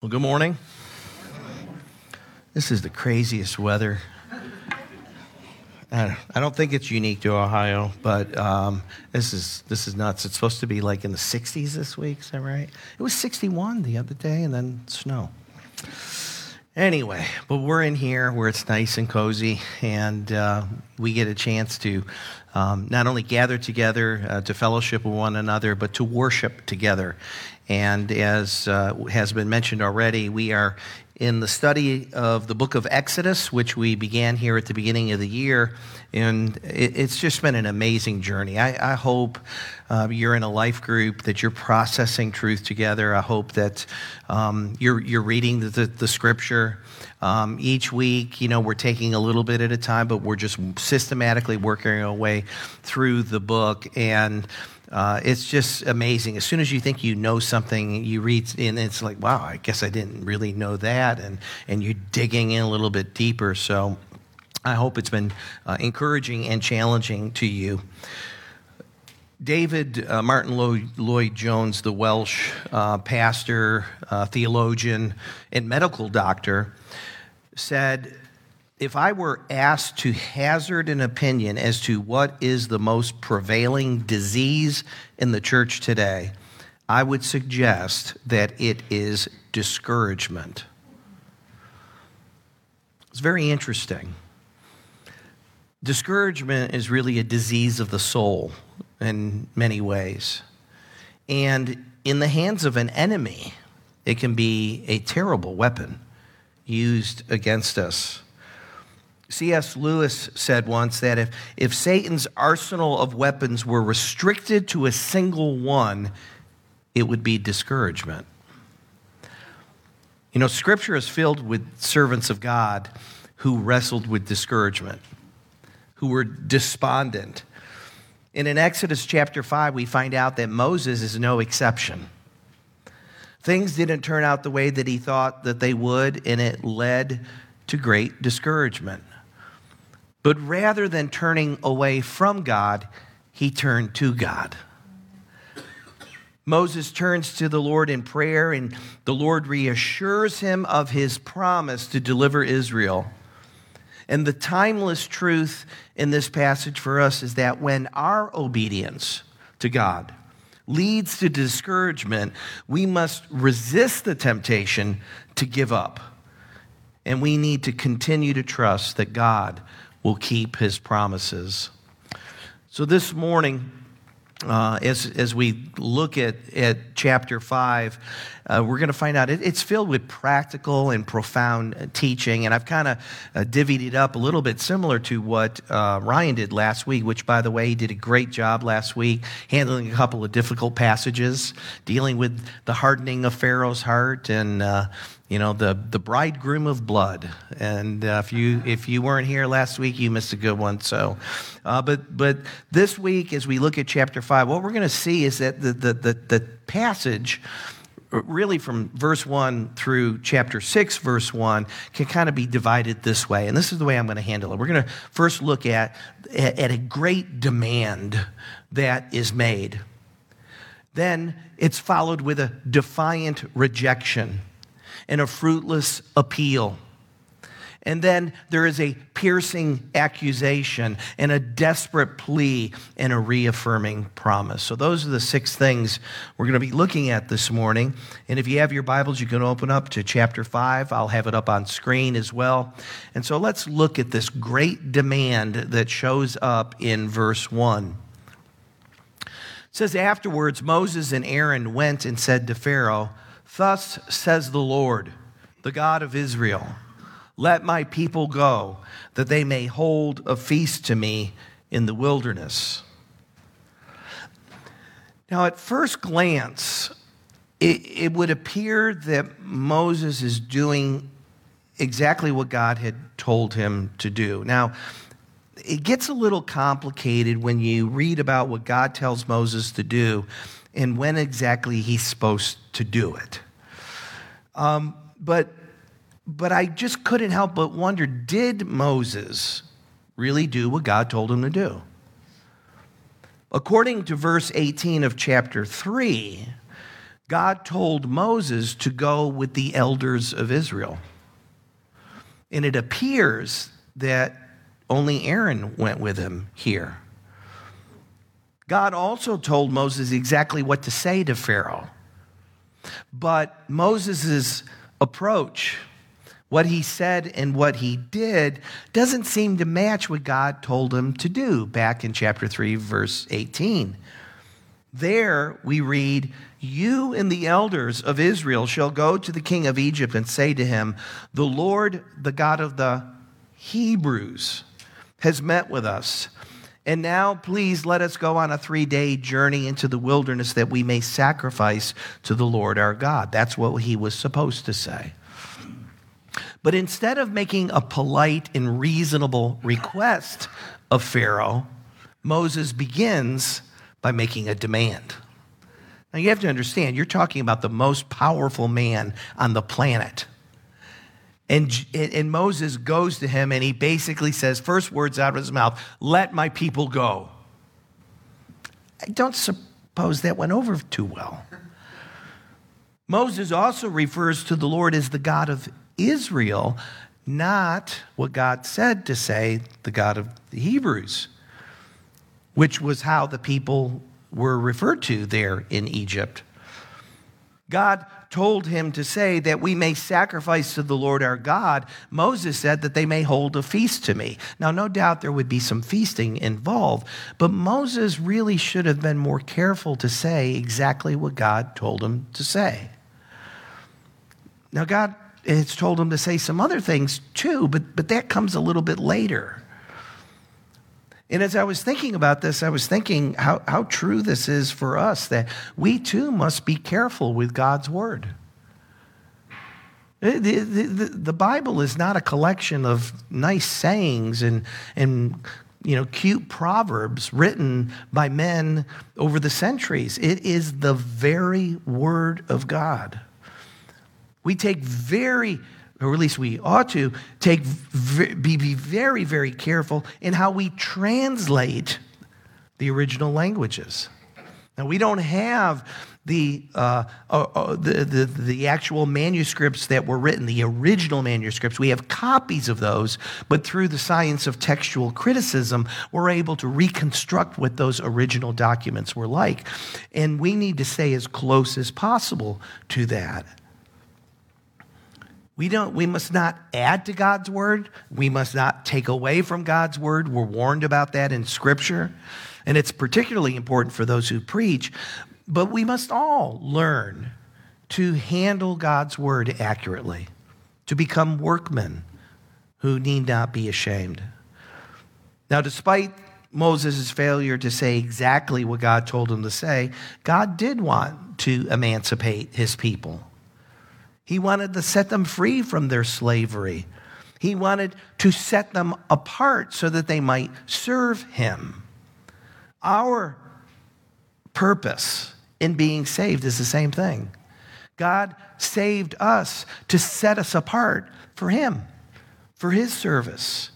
Well, good morning. This is the craziest weather. I don't think it's unique to Ohio, but um, this is this is nuts. It's supposed to be like in the 60s this week. Is that right? It was 61 the other day, and then snow. Anyway, but we're in here where it's nice and cozy, and uh, we get a chance to um, not only gather together uh, to fellowship with one another, but to worship together. And as uh, has been mentioned already, we are in the study of the book of Exodus, which we began here at the beginning of the year. And it, it's just been an amazing journey. I, I hope uh, you're in a life group, that you're processing truth together. I hope that um, you're, you're reading the, the, the scripture. Um, each week, you know, we're taking a little bit at a time, but we're just systematically working our way through the book. And uh, it's just amazing. As soon as you think you know something, you read, and it's like, wow, I guess I didn't really know that. And, and you're digging in a little bit deeper. So I hope it's been uh, encouraging and challenging to you. David uh, Martyn Lloyd Jones, the Welsh uh, pastor, uh, theologian, and medical doctor, said, if I were asked to hazard an opinion as to what is the most prevailing disease in the church today, I would suggest that it is discouragement. It's very interesting. Discouragement is really a disease of the soul in many ways. And in the hands of an enemy, it can be a terrible weapon used against us. C.S. Lewis said once that if, if Satan's arsenal of weapons were restricted to a single one, it would be discouragement. You know, Scripture is filled with servants of God who wrestled with discouragement, who were despondent. And in Exodus chapter 5, we find out that Moses is no exception. Things didn't turn out the way that he thought that they would, and it led to great discouragement. But rather than turning away from God, he turned to God. Moses turns to the Lord in prayer, and the Lord reassures him of his promise to deliver Israel. And the timeless truth in this passage for us is that when our obedience to God leads to discouragement, we must resist the temptation to give up. And we need to continue to trust that God will keep his promises. So this morning, uh, as, as we look at, at chapter 5, uh, we're going to find out it, it's filled with practical and profound teaching. And I've kind of uh, divvied it up a little bit similar to what uh, Ryan did last week, which, by the way, he did a great job last week handling a couple of difficult passages, dealing with the hardening of Pharaoh's heart and uh, you know the the bridegroom of blood. And uh, if you if you weren't here last week you missed a good one. So uh, but but this week as we look at chapter 5 what we're going to see is that the, the the, the passage really from verse 1 through chapter 6 verse 1 can kind of be divided this way. And this is the way i'm going to handle it. We're going to first look at at a great demand that is made. Then it's followed with a defiant rejection and a fruitless appeal. And then there is a piercing accusation and a desperate plea and a reaffirming promise. So, those are the six things we're going to be looking at this morning. And if you have your Bibles, you can open up to chapter 5. I'll have it up on screen as well. And so, let's look at this great demand that shows up in verse 1. It says, Afterwards, Moses and Aaron went and said to Pharaoh, Thus says the Lord, the God of Israel Let my people go, that they may hold a feast to me in the wilderness. Now, at first glance, it, it would appear that Moses is doing exactly what God had told him to do. Now, it gets a little complicated when you read about what God tells Moses to do and when exactly he's supposed to do it. Um, but, but I just couldn't help but wonder did Moses really do what God told him to do? According to verse 18 of chapter 3, God told Moses to go with the elders of Israel. And it appears that only Aaron went with him here. God also told Moses exactly what to say to Pharaoh. But Moses' approach, what he said and what he did, doesn't seem to match what God told him to do back in chapter 3, verse 18. There we read, You and the elders of Israel shall go to the king of Egypt and say to him, The Lord, the God of the Hebrews, has met with us. And now, please let us go on a three day journey into the wilderness that we may sacrifice to the Lord our God. That's what he was supposed to say. But instead of making a polite and reasonable request of Pharaoh, Moses begins by making a demand. Now, you have to understand, you're talking about the most powerful man on the planet. And, and Moses goes to him and he basically says, first words out of his mouth, let my people go. I don't suppose that went over too well. Moses also refers to the Lord as the God of Israel, not what God said to say, the God of the Hebrews which was how the people were referred to there in Egypt. God told him to say that we may sacrifice to the Lord our God. Moses said that they may hold a feast to me. Now, no doubt there would be some feasting involved, but Moses really should have been more careful to say exactly what God told him to say. Now, God has told him to say some other things too, but, but that comes a little bit later. And as I was thinking about this, I was thinking how, how true this is for us that we too must be careful with God's word. The, the, the, Bible is not a collection of nice sayings and, and you know, cute proverbs written by men over the centuries. It is the very word of God. We take very or at least we ought to, take, be, be very, very careful in how we translate the original languages. Now, we don't have the, uh, uh, uh, the, the, the, actual manuscripts that were written, the original manuscripts. We have copies of those, but through the science of textual criticism, we're able to reconstruct what those original documents were like. And we need to stay as close as possible to that. We, don't, we must not add to God's word. We must not take away from God's word. We're warned about that in Scripture. And it's particularly important for those who preach. But we must all learn to handle God's word accurately, to become workmen who need not be ashamed. Now, despite Moses' failure to say exactly what God told him to say, God did want to emancipate his people. He wanted to set them free from their slavery. He wanted to set them apart so that they might serve him. Our purpose in being saved is the same thing. God saved us to set us apart for him, for his service.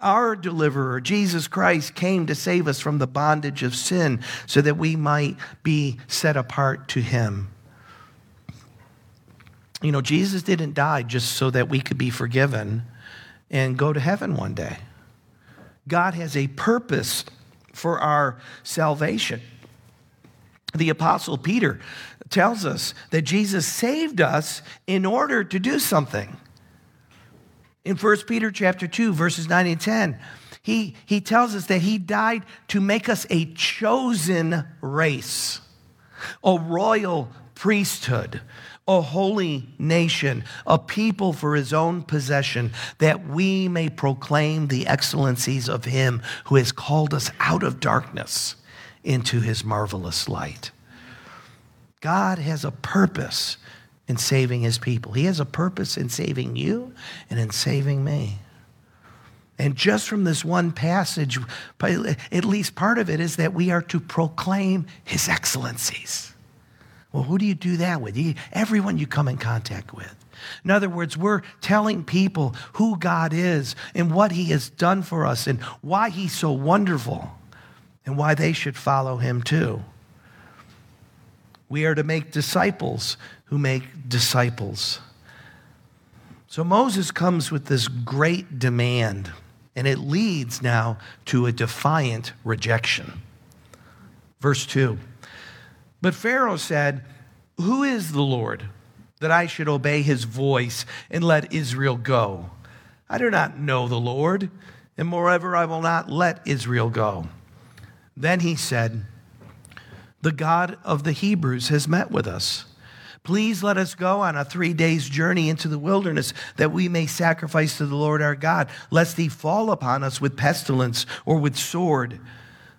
Our deliverer, Jesus Christ, came to save us from the bondage of sin so that we might be set apart to him. You know, Jesus didn't die just so that we could be forgiven and go to heaven one day. God has a purpose for our salvation. The Apostle Peter tells us that Jesus saved us in order to do something. In 1 Peter chapter 2, verses 9 and 10, he, he tells us that he died to make us a chosen race, a royal priesthood, a holy nation, a people for his own possession, that we may proclaim the excellencies of him who has called us out of darkness into his marvelous light. God has a purpose in saving his people. He has a purpose in saving you and in saving me. And just from this one passage, at least part of it is that we are to proclaim his excellencies. Well, who do you do that with? everyone you come in contact with. In other words, we're telling people who God is and what He has done for us and why He's so wonderful and why they should follow Him too. We are to make disciples who make disciples. So Moses comes with this great demand, and it leads now to a defiant rejection. Verse 2 But Pharaoh said, Who is the Lord that I should obey his voice and let Israel go? I do not know the Lord, and moreover, I will not let Israel go. Then he said, The God of the Hebrews has met with us. Please let us go on a three days journey into the wilderness that we may sacrifice to the Lord our God, lest he fall upon us with pestilence or with sword.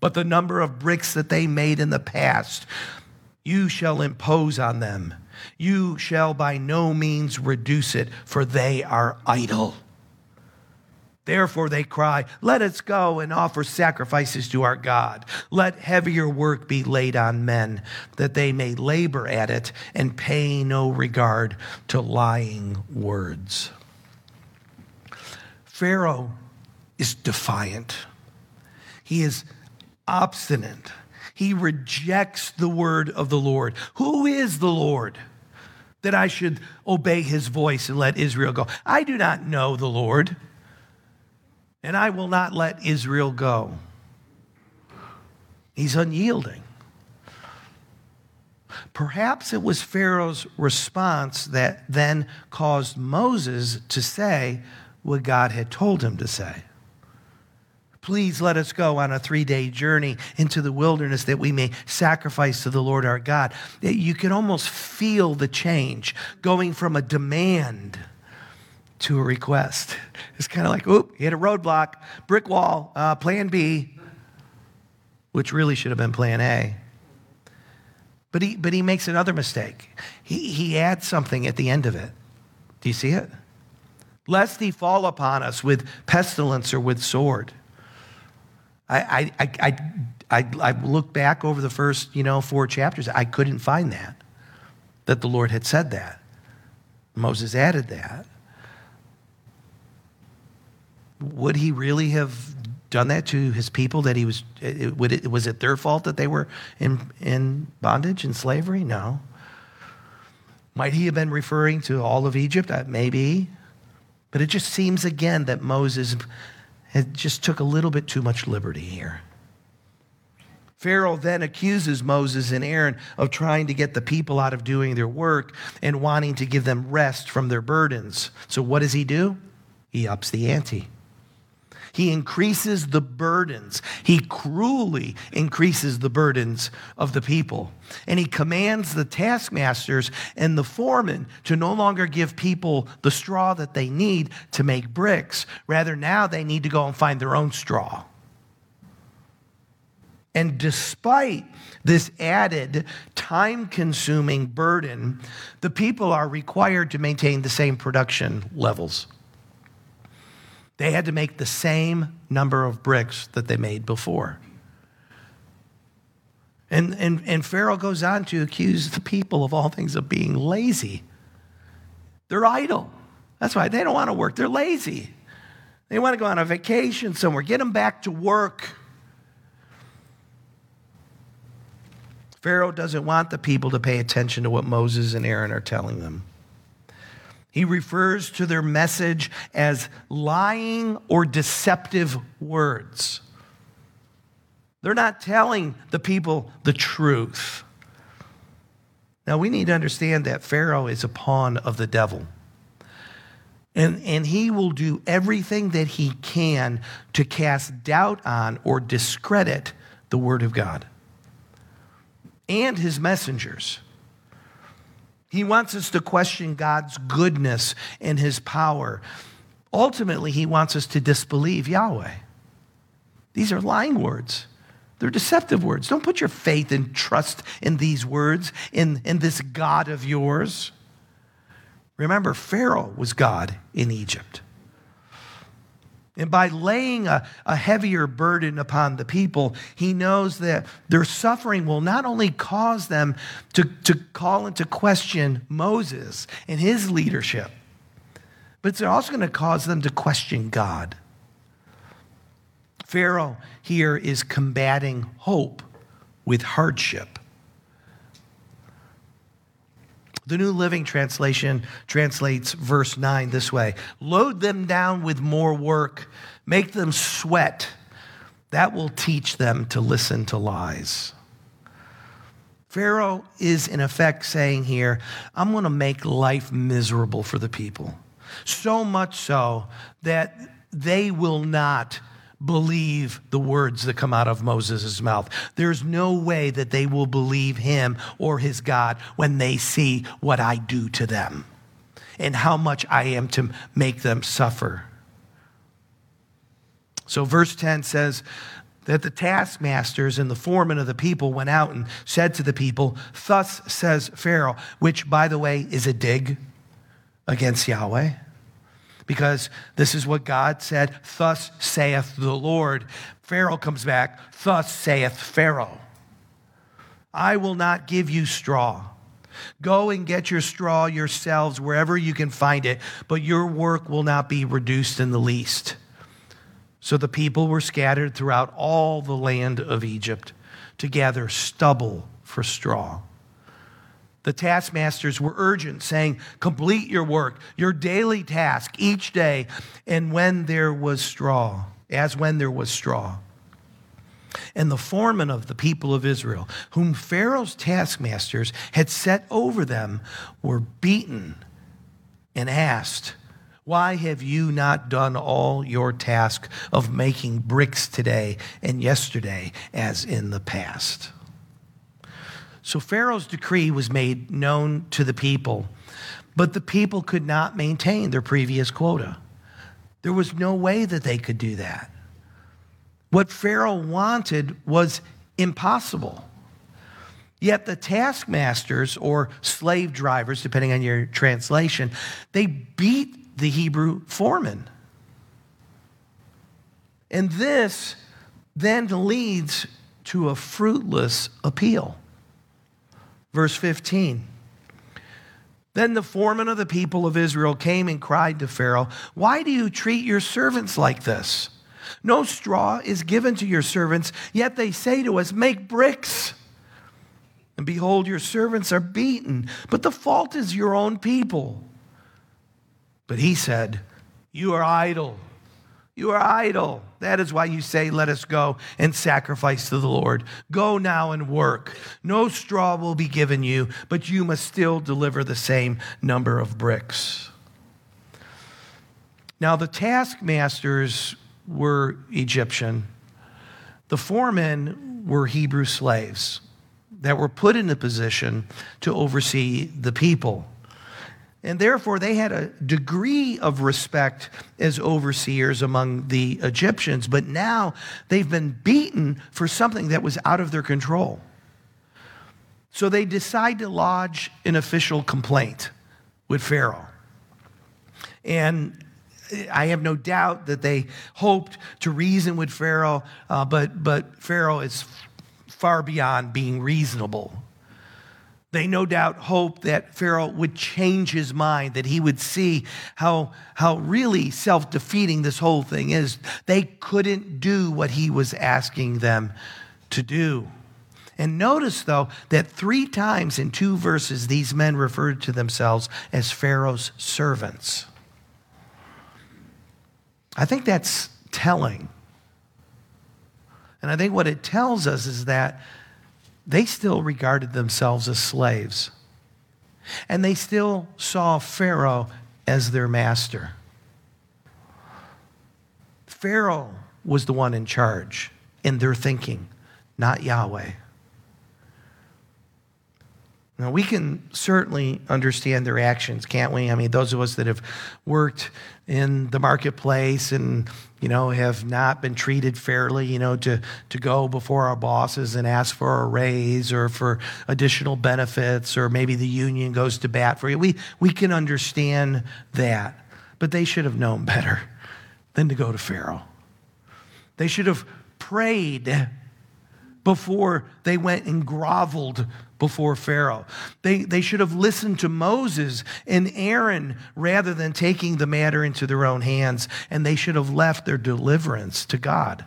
But the number of bricks that they made in the past, you shall impose on them. You shall by no means reduce it, for they are idle. Therefore they cry, Let us go and offer sacrifices to our God. Let heavier work be laid on men, that they may labor at it and pay no regard to lying words. Pharaoh is defiant. He is obstinate. He rejects the word of the Lord. Who is the Lord? That I should obey his voice and let Israel go. I do not know the Lord, and I will not let Israel go. He's unyielding. Perhaps it was Pharaoh's response that then caused Moses to say what God had told him to say. Please let us go on a three day journey into the wilderness that we may sacrifice to the Lord our God. You can almost feel the change going from a demand to a request. It's kind of like, oop, he hit a roadblock, brick wall, uh, plan B, which really should have been plan A. But he, but he makes another mistake. He, he adds something at the end of it. Do you see it? Lest he fall upon us with pestilence or with sword. I, I, I, I, I look back over the first, you know, four chapters. I couldn't find that, that the Lord had said that. Moses added that. Would he really have done that to his people that he was, would it, was it their fault that they were in, in bondage and slavery? No. Might he have been referring to all of Egypt? Uh, maybe. But it just seems again that Moses it just took a little bit too much liberty here. Pharaoh then accuses Moses and Aaron of trying to get the people out of doing their work and wanting to give them rest from their burdens. So, what does he do? He ups the ante. He increases the burdens. He cruelly increases the burdens of the people. And he commands the taskmasters and the foremen to no longer give people the straw that they need to make bricks. Rather, now they need to go and find their own straw. And despite this added time consuming burden, the people are required to maintain the same production levels. They had to make the same number of bricks that they made before. And, and, and Pharaoh goes on to accuse the people of all things of being lazy. They're idle. That's why they don't want to work. They're lazy. They want to go on a vacation somewhere. Get them back to work. Pharaoh doesn't want the people to pay attention to what Moses and Aaron are telling them. He refers to their message as lying or deceptive words. They're not telling the people the truth. Now, we need to understand that Pharaoh is a pawn of the devil. And, and he will do everything that he can to cast doubt on or discredit the word of God and his messengers. He wants us to question God's goodness and his power. Ultimately, he wants us to disbelieve Yahweh. These are lying words They're deceptive words. Don't put your faith and trust in these words, in, in this God of yours. Remember, Pharaoh was God in Egypt. And by laying a, a, heavier burden upon the people, he knows that their suffering will not only cause them to, to call into question Moses and his leadership, but it's also going to cause them to question God. Pharaoh here is combating hope with hardship. The New Living Translation translates verse 9 this way Load them down with more work, make them sweat. That will teach them to listen to lies. Pharaoh is, in effect, saying here, I'm going to make life miserable for the people. So much so that they will not believe the words that come out of Moses' mouth. There's no way that they will believe him or his God when they see what I do to them and how much I am to make them suffer. So, verse 10 says, that the taskmasters and the foremen of the people went out and said to the people, Thus says Pharaoh, which, by the way, is a dig against Yahweh because this is what God said, Thus saith the Lord. Pharaoh comes back, Thus saith Pharaoh. I will not give you straw. Go and get your straw yourselves wherever you can find it, but your work will not be reduced in the least. So the people were scattered throughout all the land of Egypt to gather stubble for straw. The taskmasters were urgent, saying, Complete your work, your daily task each day, and when there was straw, as when there was straw. And the foremen of the people of Israel, whom Pharaoh's taskmasters had set over them, were beaten and asked, Why have you not done all your task of making bricks today and yesterday as in the past? So Pharaoh's decree was made known to the people, but the people could not maintain their previous quota. There was no way that they could do that. What Pharaoh wanted was impossible. Yet the taskmasters or slave drivers, depending on your translation, they beat the Hebrew foreman. And this then leads to a fruitless appeal. Verse 15. Then the foreman of the people of Israel came and cried to Pharaoh, Why do you treat your servants like this? No straw is given to your servants, yet they say to us, Make bricks. And behold, your servants are beaten, but the fault is your own people. But he said, You are idle. You are idle. That is why you say, Let us go and sacrifice to the Lord. Go now and work. No straw will be given you, but you must still deliver the same number of bricks. Now, the taskmasters were Egyptian, the foremen were Hebrew slaves that were put in a position to oversee the people. And therefore, they had a degree of respect as overseers among the Egyptians, but now they've been beaten for something that was out of their control. So they decide to lodge an official complaint with Pharaoh. And I have no doubt that they hoped to reason with Pharaoh, uh, but, but Pharaoh is far beyond being reasonable they no doubt hoped that Pharaoh would change his mind, that he would see how, how really self defeating this whole thing is. They couldn't do what he was asking them to do. And notice, though, that three times in two verses, these men referred to themselves as Pharaoh's servants. I think that's telling. And I think what it tells us is that they still regarded themselves as slaves. And they still saw Pharaoh as their master. Pharaoh was the one in charge in their thinking, not Yahweh. Now, we can certainly understand their actions, can't we? I mean, those of us that have worked in the marketplace and, you know, have not been treated fairly, you know, to, to go before our bosses and ask for a raise or for additional benefits, or maybe the union goes to bat for you. We, we can understand that. But they should have known better than to go to Pharaoh. They should have prayed before they went and groveled before Pharaoh. They, they should have listened to Moses and Aaron rather than taking the matter into their own hands, and they should have left their deliverance to God.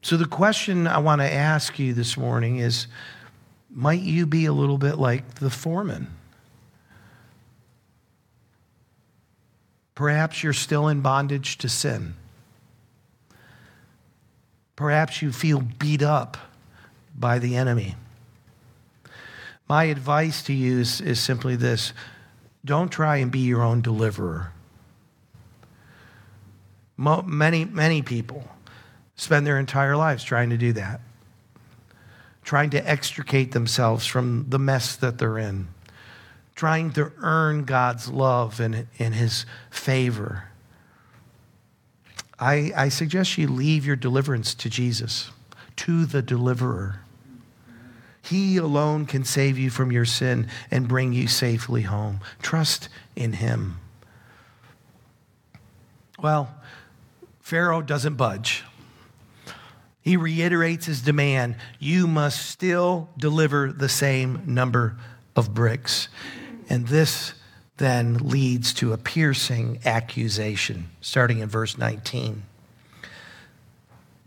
So, the question I want to ask you this morning is might you be a little bit like the foreman? Perhaps you're still in bondage to sin. Perhaps you feel beat up by the enemy. My advice to you is, is simply this don't try and be your own deliverer. Mo- many, many people spend their entire lives trying to do that, trying to extricate themselves from the mess that they're in, trying to earn God's love and, and His favor. I, I suggest you leave your deliverance to Jesus, to the deliverer. He alone can save you from your sin and bring you safely home. Trust in Him. Well, Pharaoh doesn't budge. He reiterates his demand you must still deliver the same number of bricks. And this then leads to a piercing accusation, starting in verse 19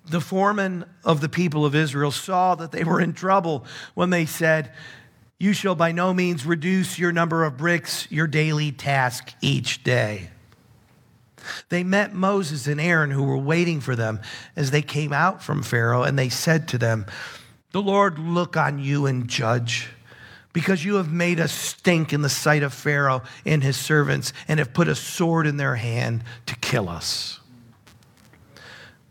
the foreman of the people of Israel saw that they were in trouble when they said, You shall by no means reduce your number of bricks, your daily task each day. They met Moses and Aaron, who were waiting for them as they came out from Pharaoh, and they said to them, The Lord look on you and judge, because you have made us stink in the sight of Pharaoh and his servants, and have put a sword in their hand to kill us.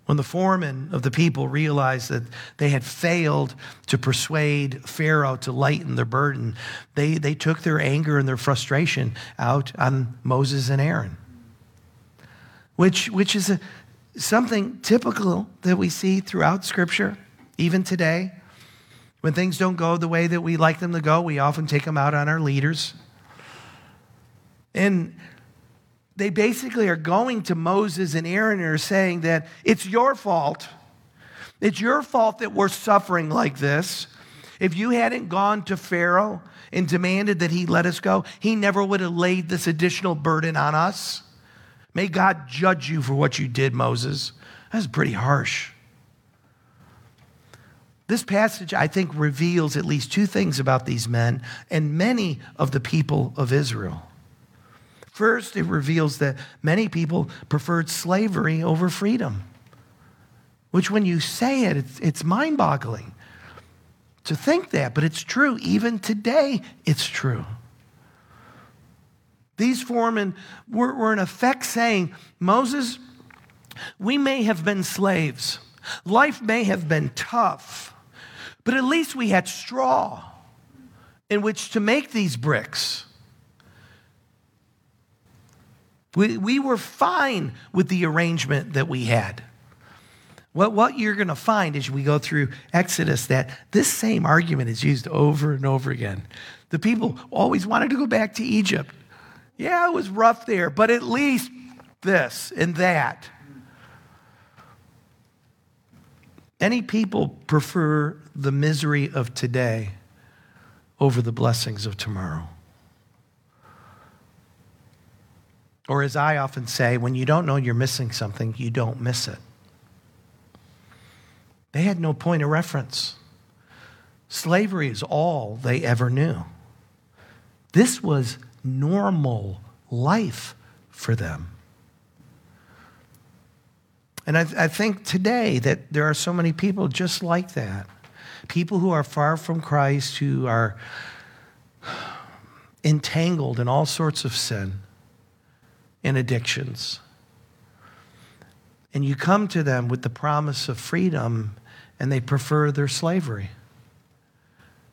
When the foreman of the people realized that they had failed to persuade Pharaoh to lighten their burden, they, they took their anger and their frustration out on Moses and Aaron, which, which is a, something typical that we see throughout Scripture, even today. When things don't go the way that we like them to go, we often take them out on our leaders. And they basically are going to Moses and Aaron and are saying that it's your fault. It's your fault that we're suffering like this. If you hadn't gone to Pharaoh and demanded that he let us go, he never would have laid this additional burden on us. May God judge you for what you did, Moses. That's pretty harsh. This passage, I think, reveals at least two things about these men and many of the people of Israel. First, it reveals that many people preferred slavery over freedom, which, when you say it, it's, it's mind boggling to think that, but it's true. Even today, it's true. These foremen were, were in effect saying, Moses, we may have been slaves, life may have been tough, but at least we had straw in which to make these bricks. We, we were fine with the arrangement that we had. What, what you're going to find as we go through Exodus that this same argument is used over and over again. The people always wanted to go back to Egypt. Yeah, it was rough there, but at least this and that. Any people prefer the misery of today over the blessings of tomorrow. Or, as I often say, when you don't know you're missing something, you don't miss it. They had no point of reference. Slavery is all they ever knew. This was normal life for them. And I, I, think today that there are so many people just like that. People who are far from Christ, who are entangled in all sorts of sin and addictions. And you come to them with the promise of freedom, and they prefer their slavery.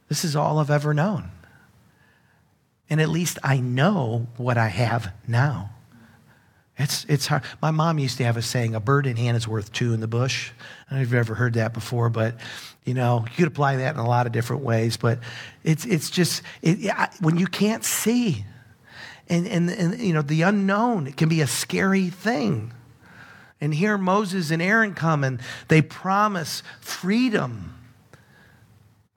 This is all I've ever known. And at least I know what I have now. It's, it's hard. My mom used to have a saying, a bird in hand is worth two in the bush. I don't know if you've ever heard that before, but you know, you could apply that in a lot of different ways. But it's, it's just, it, when you can't see, and, and, and, you know, the unknown, it can be a scary thing. And here Moses and Aaron come and they promise freedom.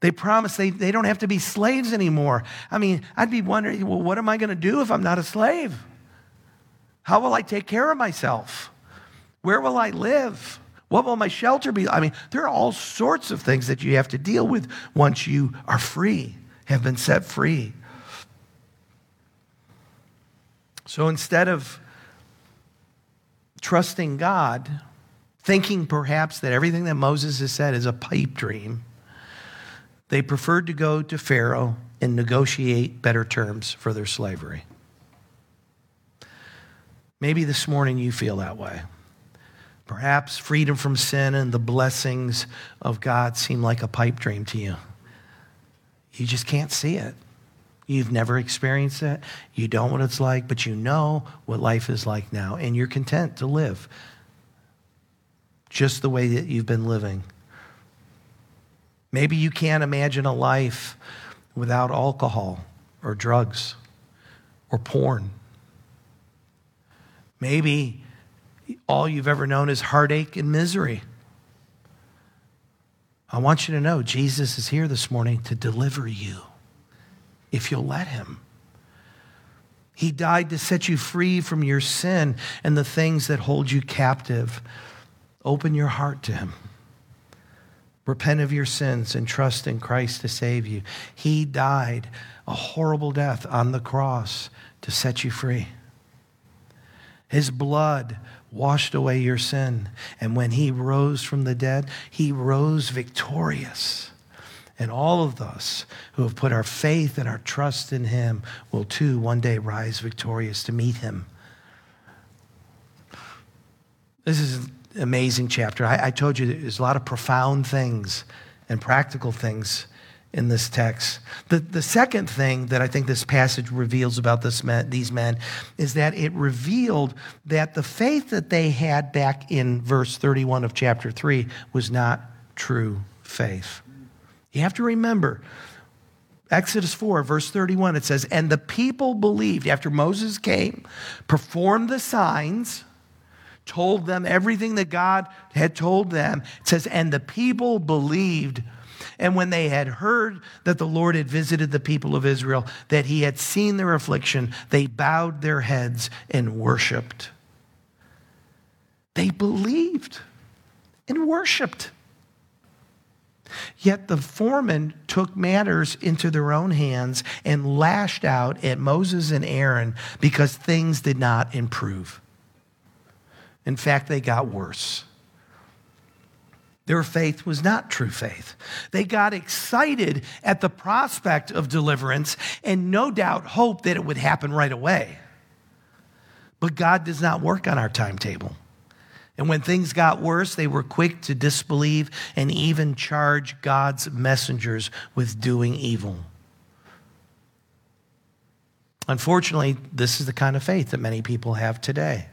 They promise they, they don't have to be slaves anymore. I mean, I'd be wondering, well, what am I going to do if I'm not a slave? How will I take care of myself? Where will I live? What will my shelter be? I mean, there are all sorts of things that you have to deal with once you are free, have been set free. So instead of trusting God, thinking perhaps that everything that Moses has said is a pipe dream, they preferred to go to Pharaoh and negotiate better terms for their slavery. Maybe this morning you feel that way. Perhaps freedom from sin and the blessings of God seem like a pipe dream to you. You just can't see it. You've never experienced it. You don't know what it's like, but you know what life is like now, and you're content to live just the way that you've been living. Maybe you can't imagine a life without alcohol or drugs or porn Maybe all you've ever known is heartache and misery. I want you to know Jesus is here this morning to deliver you if you'll let him. He died to set you free from your sin and the things that hold you captive. Open your heart to him. Repent of your sins and trust in Christ to save you. He died a horrible death on the cross to set you free. His blood washed away your sin. And when he rose from the dead, he rose victorious. And all of us who have put our faith and our trust in him will too one day rise victorious to meet him. This is an amazing chapter. I, I told you there's a lot of profound things and practical things in this text. The, the second thing that I think this passage reveals about this men, these men is that it revealed that the faith that they had back in verse 31 of chapter 3 was not true faith. You have to remember, Exodus 4, verse 31, it says, And the people believed after Moses came, performed the signs, told them everything that God had told them. It says, And the people believed and when they had heard that the Lord had visited the people of Israel, that he had seen their affliction, they bowed their heads and worshiped. They believed and worshiped. Yet the foreman took matters into their own hands and lashed out at Moses and Aaron because things did not improve. In fact, they got worse. Their faith was not true faith. They got excited at the prospect of deliverance and no doubt hoped that it would happen right away. But God does not work on our timetable. And when things got worse, they were quick to disbelieve and even charge God's messengers with doing evil. Unfortunately, this is the kind of faith that many people have today.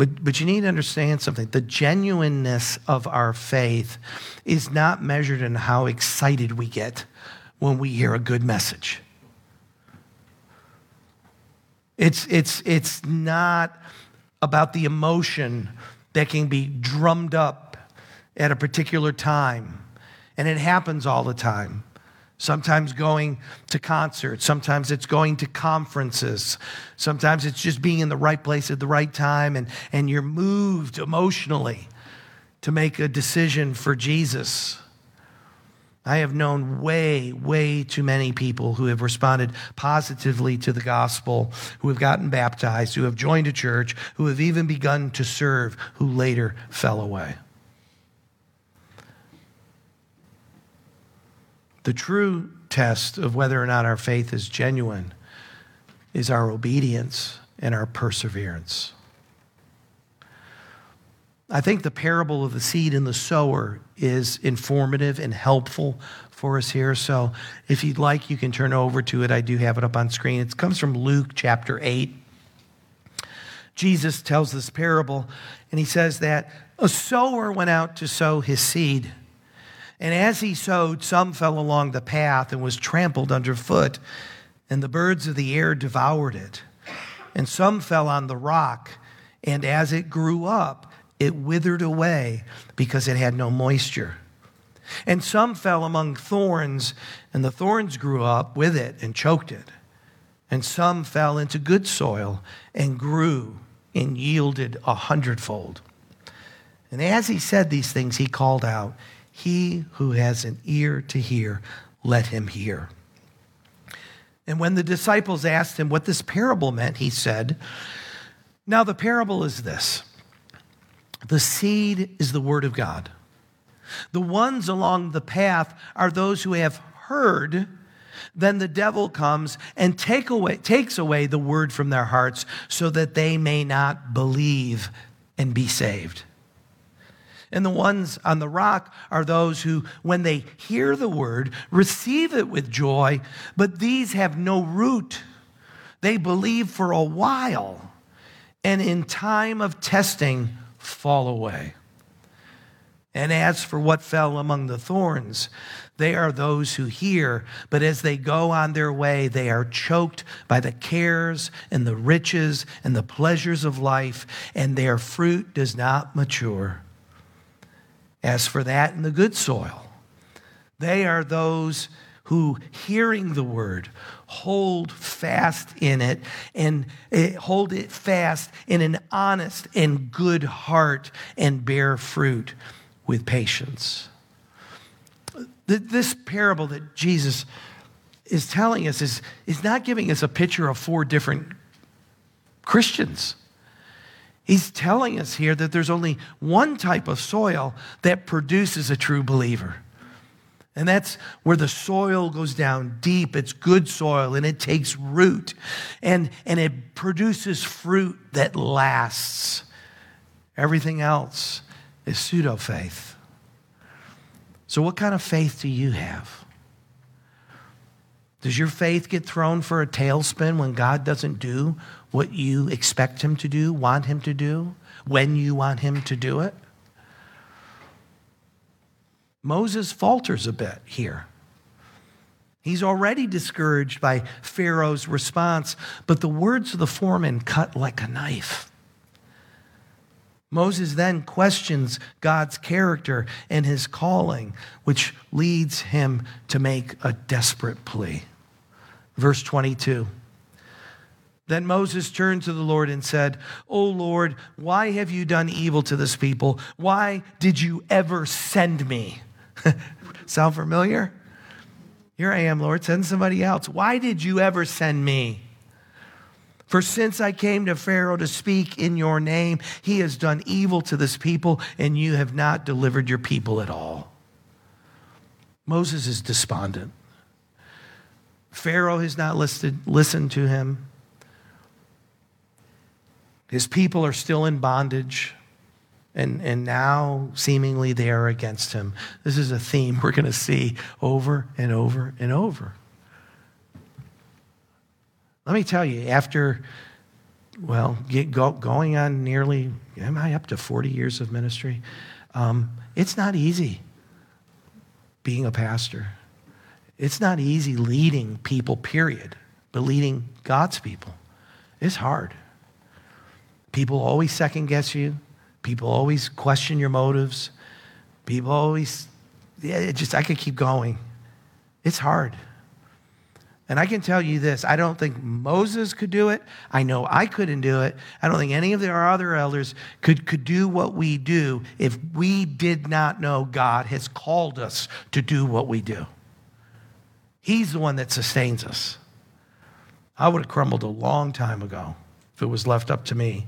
But, but you need to understand something. The genuineness of our faith is not measured in how excited we get when we hear a good message. It's, it's, it's not about the emotion that can be drummed up at a particular time. And it happens all the time sometimes going to concerts, sometimes it's going to conferences, sometimes it's just being in the right place at the right time and, and you're moved emotionally to make a decision for Jesus. I have known way, way too many people who have responded positively to the gospel, who have gotten baptized, who have joined a church, who have even begun to serve, who later fell away. The true test of whether or not our faith is genuine is our obedience and our perseverance. I think the parable of the seed and the sower is informative and helpful for us here. So if you'd like, you can turn over to it. I do have it up on screen. It comes from Luke chapter 8. Jesus tells this parable, and he says that a sower went out to sow his seed. And as he sowed, some fell along the path and was trampled underfoot, and the birds of the air devoured it. And some fell on the rock, and as it grew up, it withered away because it had no moisture. And some fell among thorns, and the thorns grew up with it and choked it. And some fell into good soil and grew and yielded a hundredfold. And as he said these things, he called out, He who has an ear to hear, let him hear. And when the disciples asked him what this parable meant, he said, Now the parable is this the seed is the word of God. The ones along the path are those who have heard. Then the devil comes and take away, takes away the word from their hearts so that they may not believe and be saved. And the ones on the rock are those who, when they hear the word, receive it with joy, but these have no root. They believe for a while, and in time of testing, fall away. And as for what fell among the thorns, they are those who hear, but as they go on their way, they are choked by the cares and the riches and the pleasures of life, and their fruit does not mature. As for that in the good soil, they are those who, hearing the word, hold fast in it and eh, hold it fast in an honest and good heart and bear fruit with patience. This parable that Jesus is telling us is, is not giving us a picture of four different Christians. He's telling us here that there's only one type of soil that produces a true believer. And that's where the soil goes down deep. It's good soil and it takes root and, and it produces fruit that lasts. Everything else is pseudo faith. So, what kind of faith do you have? Does your faith get thrown for a tailspin when God doesn't do what you expect Him to do, want Him to do, when you want Him to do it? Moses falters a bit here. He's already discouraged by Pharaoh's response, but the words of the foreman cut like a knife. Moses then questions God's character and his calling, which leads him to make a desperate plea. Verse 22. Then Moses turned to the Lord and said, O Lord, why have you done evil to this people? Why did you ever send me? Sound familiar? Here I am, Lord, send somebody else. Why did you ever send me? For since I came to Pharaoh to speak in your name, he has done evil to this people, and you have not delivered your people at all. Moses is despondent. Pharaoh has not listed, listened to him. His people are still in bondage, and, and now seemingly they are against him. This is a theme we're going to see over and over and over. Let me tell you, after, well, get, go, going on nearly, am I up to 40 years of ministry? Um, it's not easy being a pastor. It's not easy leading people, period, but leading God's people. It's hard. People always second guess you. People always question your motives. People always, yeah, it just, I could keep going. It's hard. And I can tell you this I don't think Moses could do it. I know I couldn't do it. I don't think any of our other elders could, could do what we do if we did not know God has called us to do what we do. He's the one that sustains us. I would have crumbled a long time ago if it was left up to me.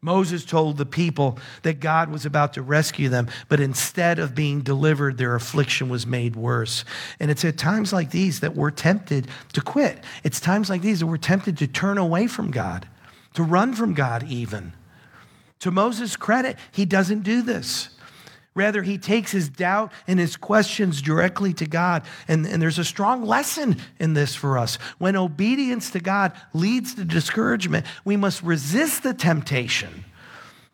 Moses told the people that God was about to rescue them, but instead of being delivered, their affliction was made worse. And it's at times like these that we're tempted to quit. It's times like these that we're tempted to turn away from God, to run from God, even. To Moses' credit, he doesn't do this. Rather, he takes his doubt and his questions directly to God. And, and there's a strong lesson in this for us. When obedience to God leads to discouragement, we must resist the temptation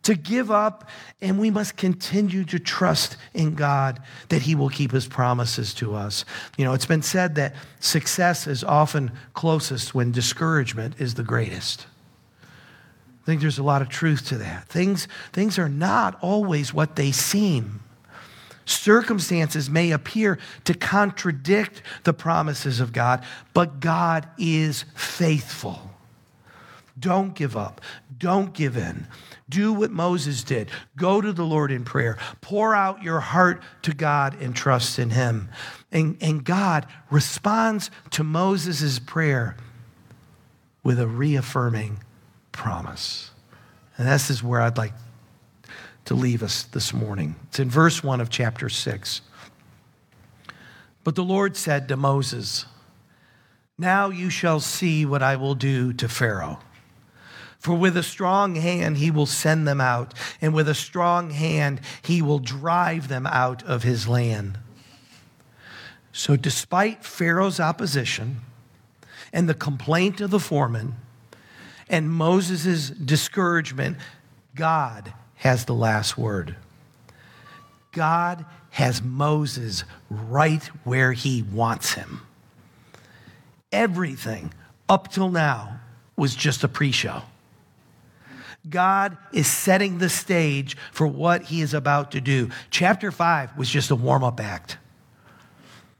to give up, and we must continue to trust in God that He will keep His promises to us. You know, it's been said that success is often closest when discouragement is the greatest. I think there's a lot of truth to that. Things, things are not always what they seem. Circumstances may appear to contradict the promises of God, but God is faithful. Don't give up. Don't give in. Do what Moses did. Go to the Lord in prayer. Pour out your heart to God and trust in Him. And, and God responds to Moses' prayer with a reaffirming promise. And this is where I'd like to leave us this morning. It's in verse 1 of chapter 6. But the Lord said to Moses, Now you shall see what I will do to Pharaoh. For with a strong hand he will send them out, and with a strong hand he will drive them out of his land. So, despite Pharaoh's opposition and the complaint of the foreman, and Moses' discouragement, God has the last word. God has Moses right where he wants him. Everything up till now was just a pre show. God is setting the stage for what he is about to do. Chapter 5 was just a warm up act.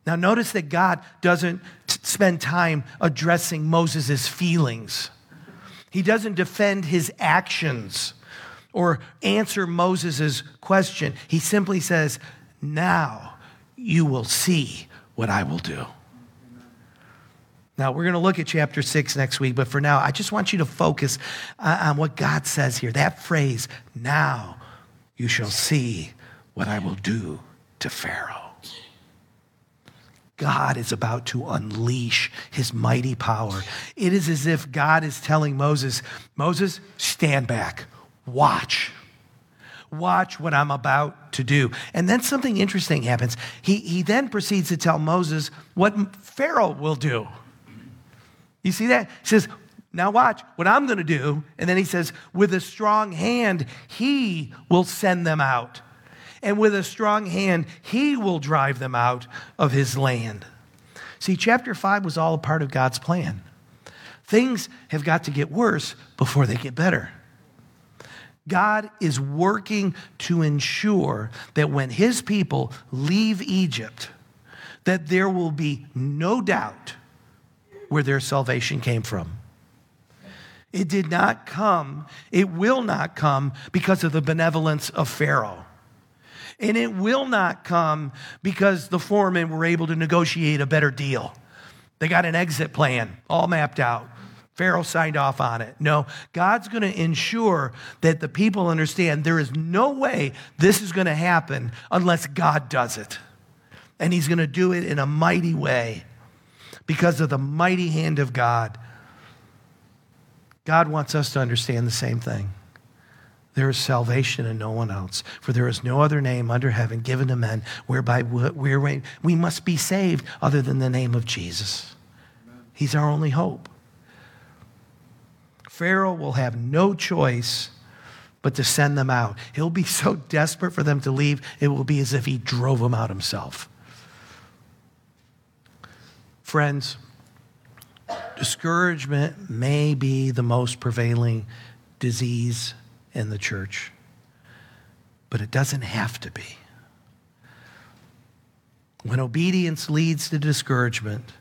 Now, notice that God doesn't spend time addressing Moses' feelings. He doesn't defend his actions or answer Moses' question. He simply says, Now you will see what I will do. Now, we're going to look at chapter 6 next week, but for now, I just want you to focus on what God says here. That phrase, now you shall see what I will do to Pharaoh. God is about to unleash his mighty power. It is as if God is telling Moses, Moses, stand back, watch. Watch what I'm about to do. And then something interesting happens. He, he then proceeds to tell Moses what Pharaoh will do. You see that? He says, Now watch what I'm going to do. And then he says, With a strong hand, he will send them out and with a strong hand, he will drive them out of his land. See, chapter 5 was all a part of God's plan. Things have got to get worse before they get better. God is working to ensure that when his people leave Egypt, that there will be no doubt where their salvation came from. It did not come, it will not come because of the benevolence of Pharaoh. And it will not come because the foremen were able to negotiate a better deal. They got an exit plan all mapped out. Pharaoh signed off on it. No, God's going to ensure that the people understand there is no way this is going to happen unless God does it. And He's going to do it in a mighty way because of the mighty hand of God. God wants us to understand the same thing. There is salvation in no one else, for there is no other name under heaven given to men whereby we must be saved other than the name of Jesus. He's our only hope. Pharaoh will have no choice but to send them out. He'll be so desperate for them to leave, it will be as if he drove them out himself. Friends, discouragement may be the most prevailing disease in the church, but it doesn't have to be. When obedience leads to discouragement,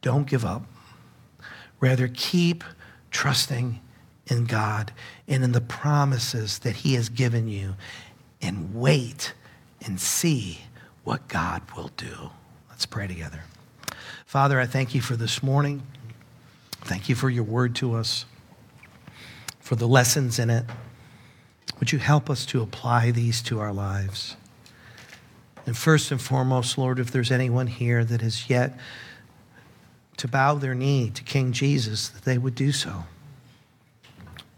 don't give up. Rather, keep trusting in God and in the promises that He has given you and wait and see what God will do. Let's pray together. Father, I thank you for this morning. Thank you for your word to us for the lessons in it. Would you help us to apply these to our lives? And first and foremost, Lord, if there's anyone here that has yet to bow their knee to King Jesus, that they would do so.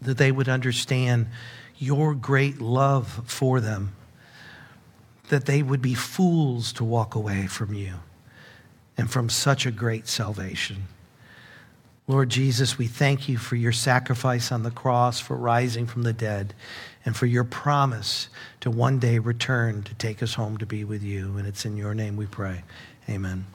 That they would understand your great love for them. that they would be fools to walk away from you and from such a great salvation. Lord Jesus, we thank you for your sacrifice on the cross, for rising from the dead, and for your promise to one day return to take us home to be with you. And it's in your name we pray. Amen.